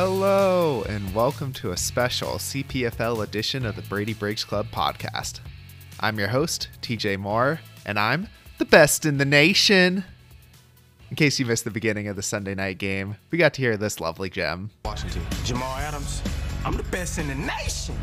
Hello, and welcome to a special CPFL edition of the Brady Breaks Club podcast. I'm your host, TJ Moore, and I'm the best in the nation. In case you missed the beginning of the Sunday night game, we got to hear this lovely gem. Washington. Jamal Adams. I'm the best in the nation.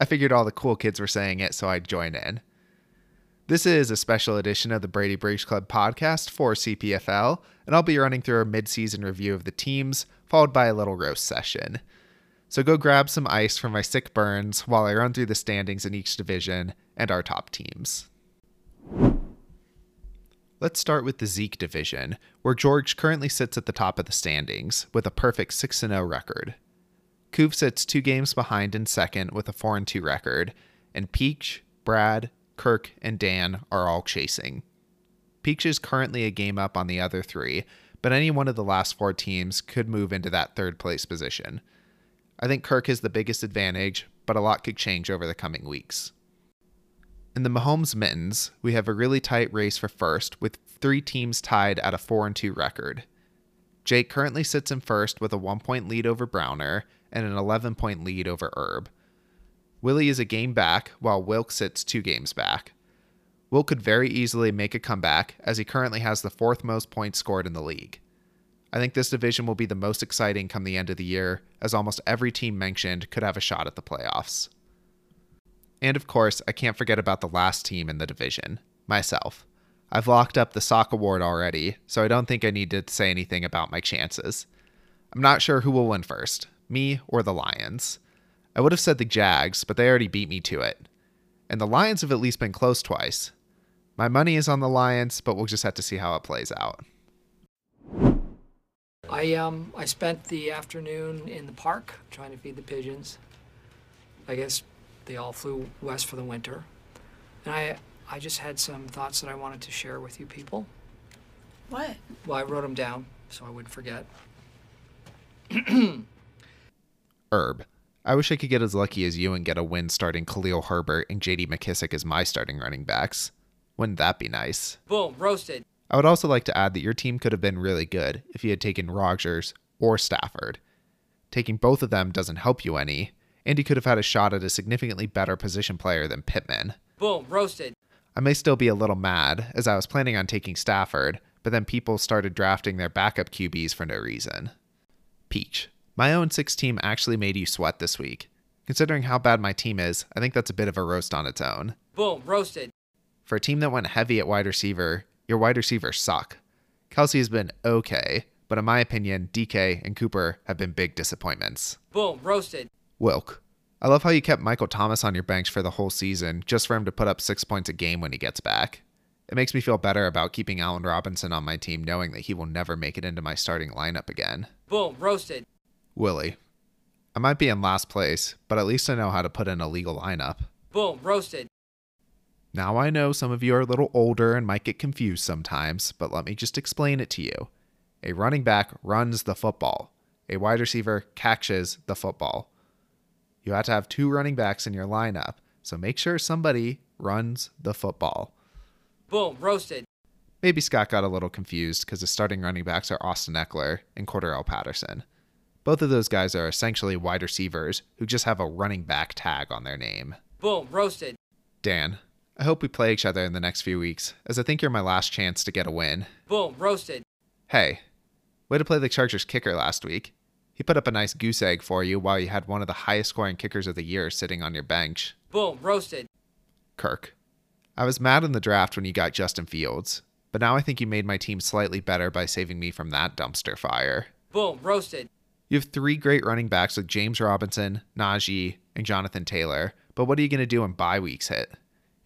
I figured all the cool kids were saying it, so I'd join in. This is a special edition of the Brady Breaks Club podcast for CPFL, and I'll be running through a mid-season review of the teams, followed by a little roast session. So go grab some ice for my sick burns while I run through the standings in each division and our top teams. Let's start with the Zeke division, where George currently sits at the top of the standings with a perfect 6 0 record. Coov sits two games behind in second with a 4 2 record, and Peach, Brad, Kirk, and Dan are all chasing. Peach is currently a game up on the other three, but any one of the last four teams could move into that third place position. I think Kirk has the biggest advantage, but a lot could change over the coming weeks. In the Mahomes Mittens, we have a really tight race for first, with three teams tied at a 4 2 record. Jake currently sits in first with a one point lead over Browner and an 11 point lead over Herb. Willie is a game back, while Wilk sits two games back. Wilk could very easily make a comeback, as he currently has the fourth most points scored in the league. I think this division will be the most exciting come the end of the year, as almost every team mentioned could have a shot at the playoffs. And of course, I can't forget about the last team in the division myself. I've locked up the sock award already, so I don't think I need to say anything about my chances. I'm not sure who will win first, me or the Lions. I would have said the Jags, but they already beat me to it. And the Lions have at least been close twice. My money is on the Lions, but we'll just have to see how it plays out. I um I spent the afternoon in the park trying to feed the pigeons. I guess they all flew west for the winter. And I I just had some thoughts that I wanted to share with you people. What? Well, I wrote them down so I wouldn't forget. Herb. I wish I could get as lucky as you and get a win starting Khalil Herbert and JD McKissick as my starting running backs. Wouldn't that be nice? Boom, roasted. I would also like to add that your team could have been really good if you had taken Rodgers or Stafford. Taking both of them doesn't help you any, and you could have had a shot at a significantly better position player than Pittman. Boom, roasted. I may still be a little mad, as I was planning on taking Stafford, but then people started drafting their backup QBs for no reason. Peach. My own six team actually made you sweat this week. Considering how bad my team is, I think that's a bit of a roast on its own. Boom, roasted. For a team that went heavy at wide receiver, your wide receivers suck. Kelce has been okay, but in my opinion, DK and Cooper have been big disappointments. Boom, roasted. Wilk. I love how you kept Michael Thomas on your bench for the whole season just for him to put up six points a game when he gets back. It makes me feel better about keeping Allen Robinson on my team knowing that he will never make it into my starting lineup again. Boom, roasted. Willie. I might be in last place, but at least I know how to put in a legal lineup. Boom, roasted. Now I know some of you are a little older and might get confused sometimes, but let me just explain it to you. A running back runs the football. A wide receiver catches the football. You have to have two running backs in your lineup, so make sure somebody runs the football. Boom, roasted. Maybe Scott got a little confused because his starting running backs are Austin Ekeler and Cordarrelle Patterson. Both of those guys are essentially wide receivers who just have a running back tag on their name. Boom, roasted. Dan, I hope we play each other in the next few weeks, as I think you're my last chance to get a win. Boom, roasted. Hey, way to play the Chargers kicker last week. He put up a nice goose egg for you while you had one of the highest scoring kickers of the year sitting on your bench. Boom, roasted. Kirk. I was mad in the draft when you got Justin Fields, but now I think you made my team slightly better by saving me from that dumpster fire. Boom, roasted. You have three great running backs with James Robinson, Najee, and Jonathan Taylor, but what are you going to do when bye weeks hit?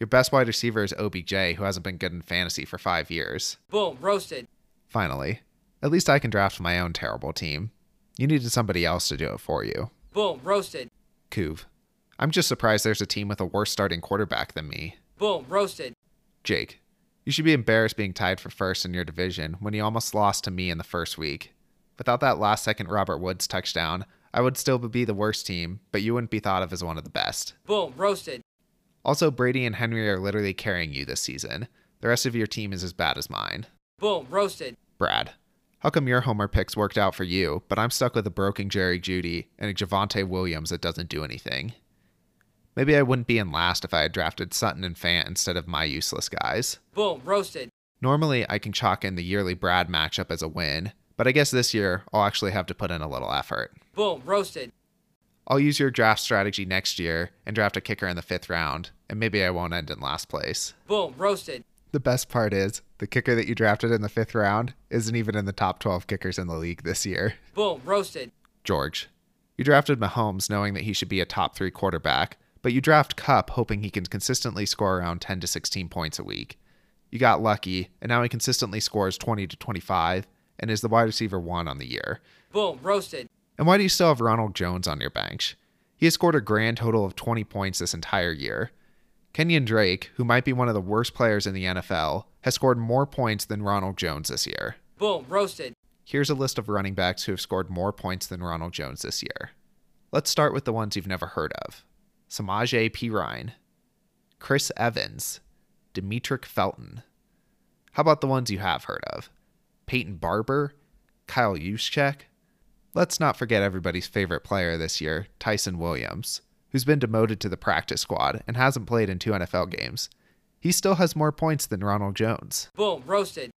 Your best wide receiver is OBJ, who hasn't been good in fantasy for five years. Boom, roasted. Finally, at least I can draft my own terrible team. You needed somebody else to do it for you. Boom, roasted. Coov. I'm just surprised there's a team with a worse starting quarterback than me. Boom, roasted. Jake. You should be embarrassed being tied for first in your division when you almost lost to me in the first week. Without that last second Robert Woods touchdown, I would still be the worst team, but you wouldn't be thought of as one of the best. Boom, roasted. Also, Brady and Henry are literally carrying you this season. The rest of your team is as bad as mine. Boom, roasted. Brad. How come your homer picks worked out for you, but I'm stuck with a broken Jerry Jeudy and a Javonte Williams that doesn't do anything? Maybe I wouldn't be in last if I had drafted Sutton and Fant instead of my useless guys. Boom, roasted. Normally, I can chalk in the yearly Brad matchup as a win, but I guess this year I'll actually have to put in a little effort. Boom, roasted. I'll use your draft strategy next year and draft a kicker in the fifth round, and maybe I won't end in last place. Boom, roasted. The best part is the kicker that you drafted in the fifth round isn't even in the top 12 kickers in the league this year. Boom, roasted. George, you drafted Mahomes knowing that he should be a top three quarterback, but you draft Kupp hoping he can consistently score around 10 to 16 points a week. You got lucky, and now he consistently scores 20 to 25 and is the wide receiver one on the year. Boom, roasted. And why do you still have Ronald Jones on your bench? He has scored a grand total of 20 points this entire year. Kenyan Drake, who might be one of the worst players in the NFL, has scored more points than Ronald Jones this year. Boom, roasted. Here's a list of running backs who have scored more points than Ronald Jones this year. Let's start with the ones you've never heard of Samaje Perine, Chris Evans, Demetric Felton. How about the ones you have heard of? Peyton Barber, Kyle Juszczyk. Let's not forget everybody's favorite player this year, Ty'Son Williams, who's been demoted to the practice squad and hasn't played in two NFL games. He still has more points than Ronald Jones. Boom, roasted.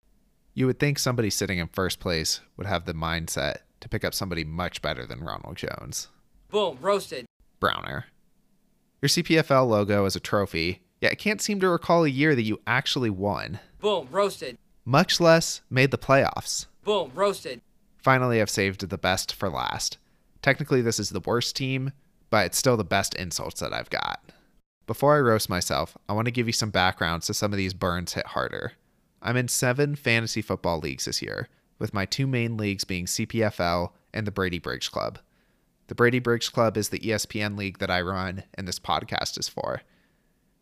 You would think somebody sitting in first place would have the mindset to pick up somebody much better than Ronald Jones. Boom, roasted. Browner. Your CPFL logo is a trophy, yet I can't seem to recall a year that you actually won, Boom, roasted. Much less made the playoffs. Boom, roasted. Finally, I've saved the best for last. Technically, this is the worst team, but it's still the best insults that I've got. Before I roast myself, I want to give you some background so some of these burns hit harder. I'm in seven fantasy football leagues this year, with my two main leagues being CPFL and the Brady Briggs Club. The Brady Briggs Club is the ESPN league that I run and this podcast is for.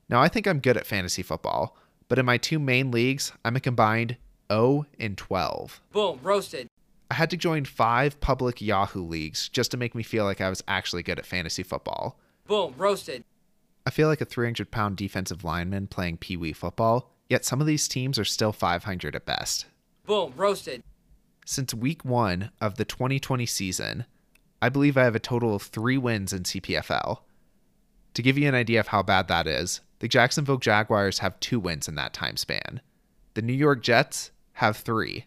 Now, I think I'm good at fantasy football, but in my two main leagues, I'm a combined 0 and 12. Boom, roasted. I had to join five public Yahoo leagues just to make me feel like I was actually good at fantasy football. Boom, roasted. I feel like a 300 pound defensive lineman playing Pee Wee football, yet some of these teams are still 500 at best. Boom, roasted. Since week one of the 2020 season, I believe I have a total of three wins in CPFL. To give you an idea of how bad that is, the Jacksonville Jaguars have two wins in that time span. The New York Jets have three.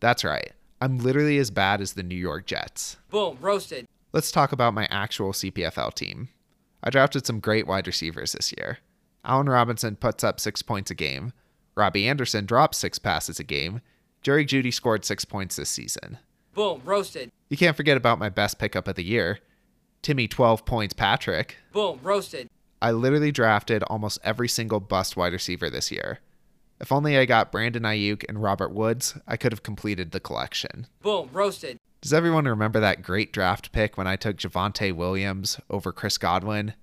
That's right, I'm literally as bad as the New York Jets. Boom, roasted. Let's talk about my actual CPFL team. I drafted some great wide receivers this year. Allen Robinson puts up six points a game. Robbie Anderson drops six passes a game. Jerry Jeudy scored six points this season. Boom, roasted. You can't forget about my best pickup of the year, Timmy 12 points Patrick. Boom, roasted. I literally drafted almost every single bust wide receiver this year. If only I got Brandon Aiyuk and Robert Woods, I could have completed the collection. Boom, roasted. Does everyone remember that great draft pick when I took Javonte Williams over Chris Godwin?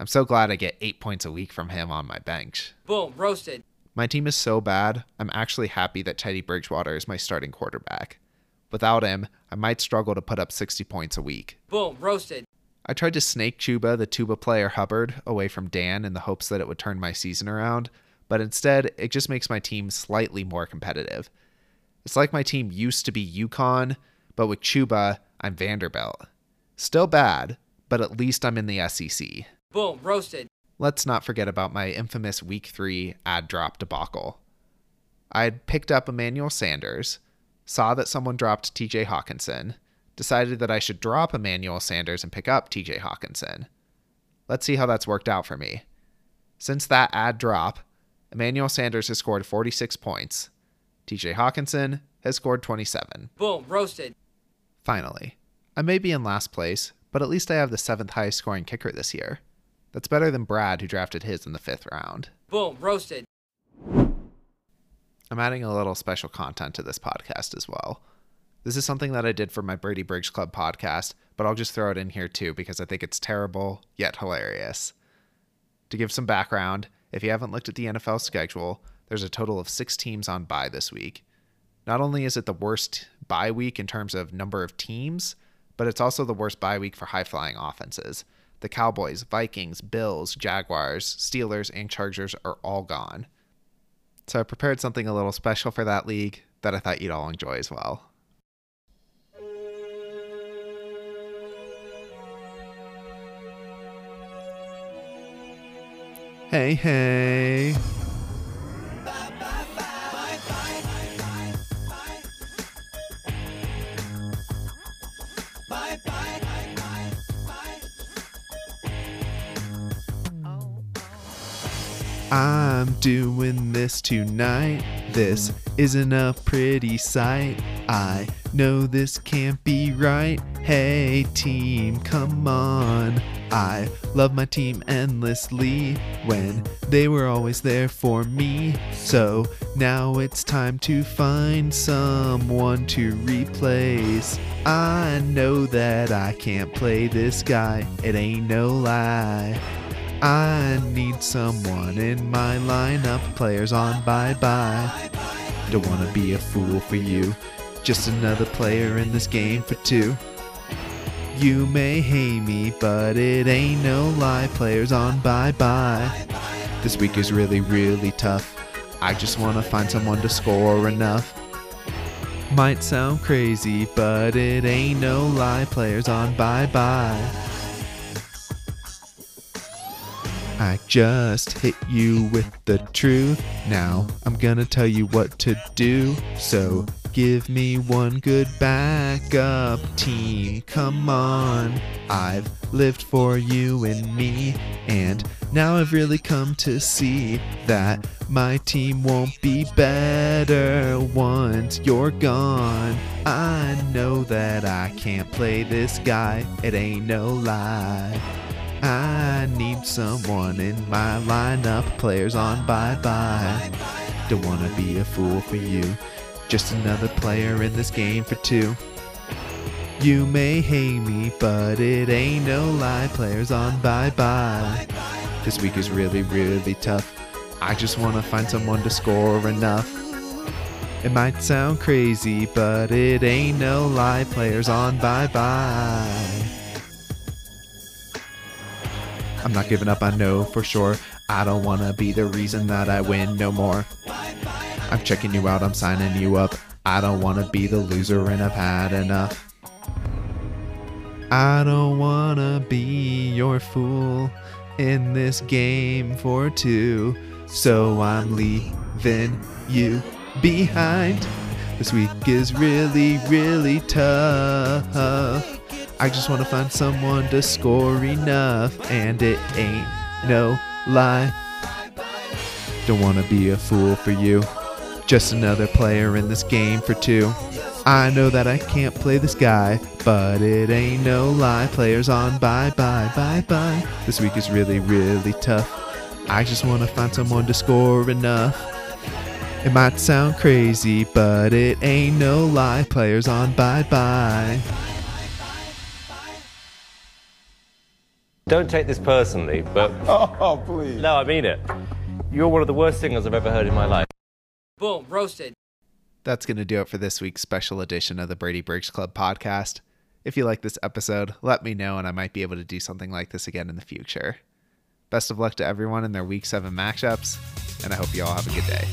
I'm so glad I get eight points a week from him on my bench. Boom, roasted. My team is so bad, I'm actually happy that Teddy Bridgewater is my starting quarterback. Without him, I might struggle to put up 60 points a week. Boom, roasted. I tried to snake Chuba, the tuba player Hubbard, away from Dan in the hopes that it would turn my season around, but instead, it just makes my team slightly more competitive. It's like my team used to be UConn, but with Chuba, I'm Vanderbilt. Still bad, but at least I'm in the SEC. Boom, roasted. Let's not forget about my infamous Week 3 add drop debacle. I had picked up Emmanuel Sanders, saw that someone dropped TJ Hockenson, decided that I should drop Emmanuel Sanders and pick up TJ Hockenson. Let's see how that's worked out for me. Since that add drop, Emmanuel Sanders has scored 46 points. TJ Hockenson has scored 27. Boom, roasted. Finally, I may be in last place, but at least I have the seventh highest scoring kicker this year. That's better than Brad, who drafted his in the fifth round. Boom, roasted. I'm adding a little special content to this podcast as well. This is something that I did for my Brady Briggs Club podcast, but I'll just throw it in here too because I think it's terrible yet hilarious. To give some background, if you haven't looked at the NFL schedule, there's a total of six teams on bye this week. Not only is it the worst bye week in terms of number of teams, but it's also the worst bye week for high flying offenses. The Cowboys, Vikings, Bills, Jaguars, Steelers, and Chargers are all gone. So I prepared something a little special for that league that I thought you'd all enjoy as well. Hey, hey. I'm doing this tonight. This isn't a pretty sight. I know this can't be right. Hey, team, come on. I love my team endlessly when they were always there for me. So now it's time to find someone to replace. I know that I can't play this guy, it ain't no lie. I need someone in my lineup. Players on bye bye. Don't wanna be a fool for you. Just another player in this game for two. You may hate me, but it ain't no lie. Players on bye bye. This week is really, really tough. I just wanna find someone to score enough. Might sound crazy, but it ain't no lie. Players on bye bye. I just hit you with the truth. Now I'm gonna tell you what to do. So give me one good backup team. Come on. I've lived for you and me. And now I've really come to see that my team won't be better once you're gone. I know that I can't play this guy. It ain't no lie. I need someone in my lineup. Players on bye bye. Don't wanna be a fool for you. Just another player in this game for two. You may hate me, but it ain't no lie. Players on bye bye. This week is really, really tough. I just wanna find someone to score enough. It might sound crazy, but it ain't no lie. Players on bye bye. I'm not giving up, I know for sure. I don't wanna be the reason that I win no more. I'm checking you out, I'm signing you up. I don't wanna be the loser and I've had enough. I don't wanna be your fool in this game for two. So I'm leaving you behind. This week is really, really tough. I just want to find someone to score enough, and it ain't no lie. Don't want to be a fool for you. Just another player in this game for two. I know that I can't play this guy, but it ain't no lie. Players on bye bye bye bye. This week is really, really tough. I just want to find someone to score enough. It might sound crazy, but it ain't no lie. Players on bye bye. Don't take this personally, but Oh, please. no, I mean it. You're one of the worst singers I've ever heard in my life. Boom, roasted. That's going to do it for this week's special edition of the Brady Briggs Club podcast. If you like this episode, let me know and I might be able to do something like this again in the future. Best of luck to everyone in their week 7 matchups, and I hope you all have a good day.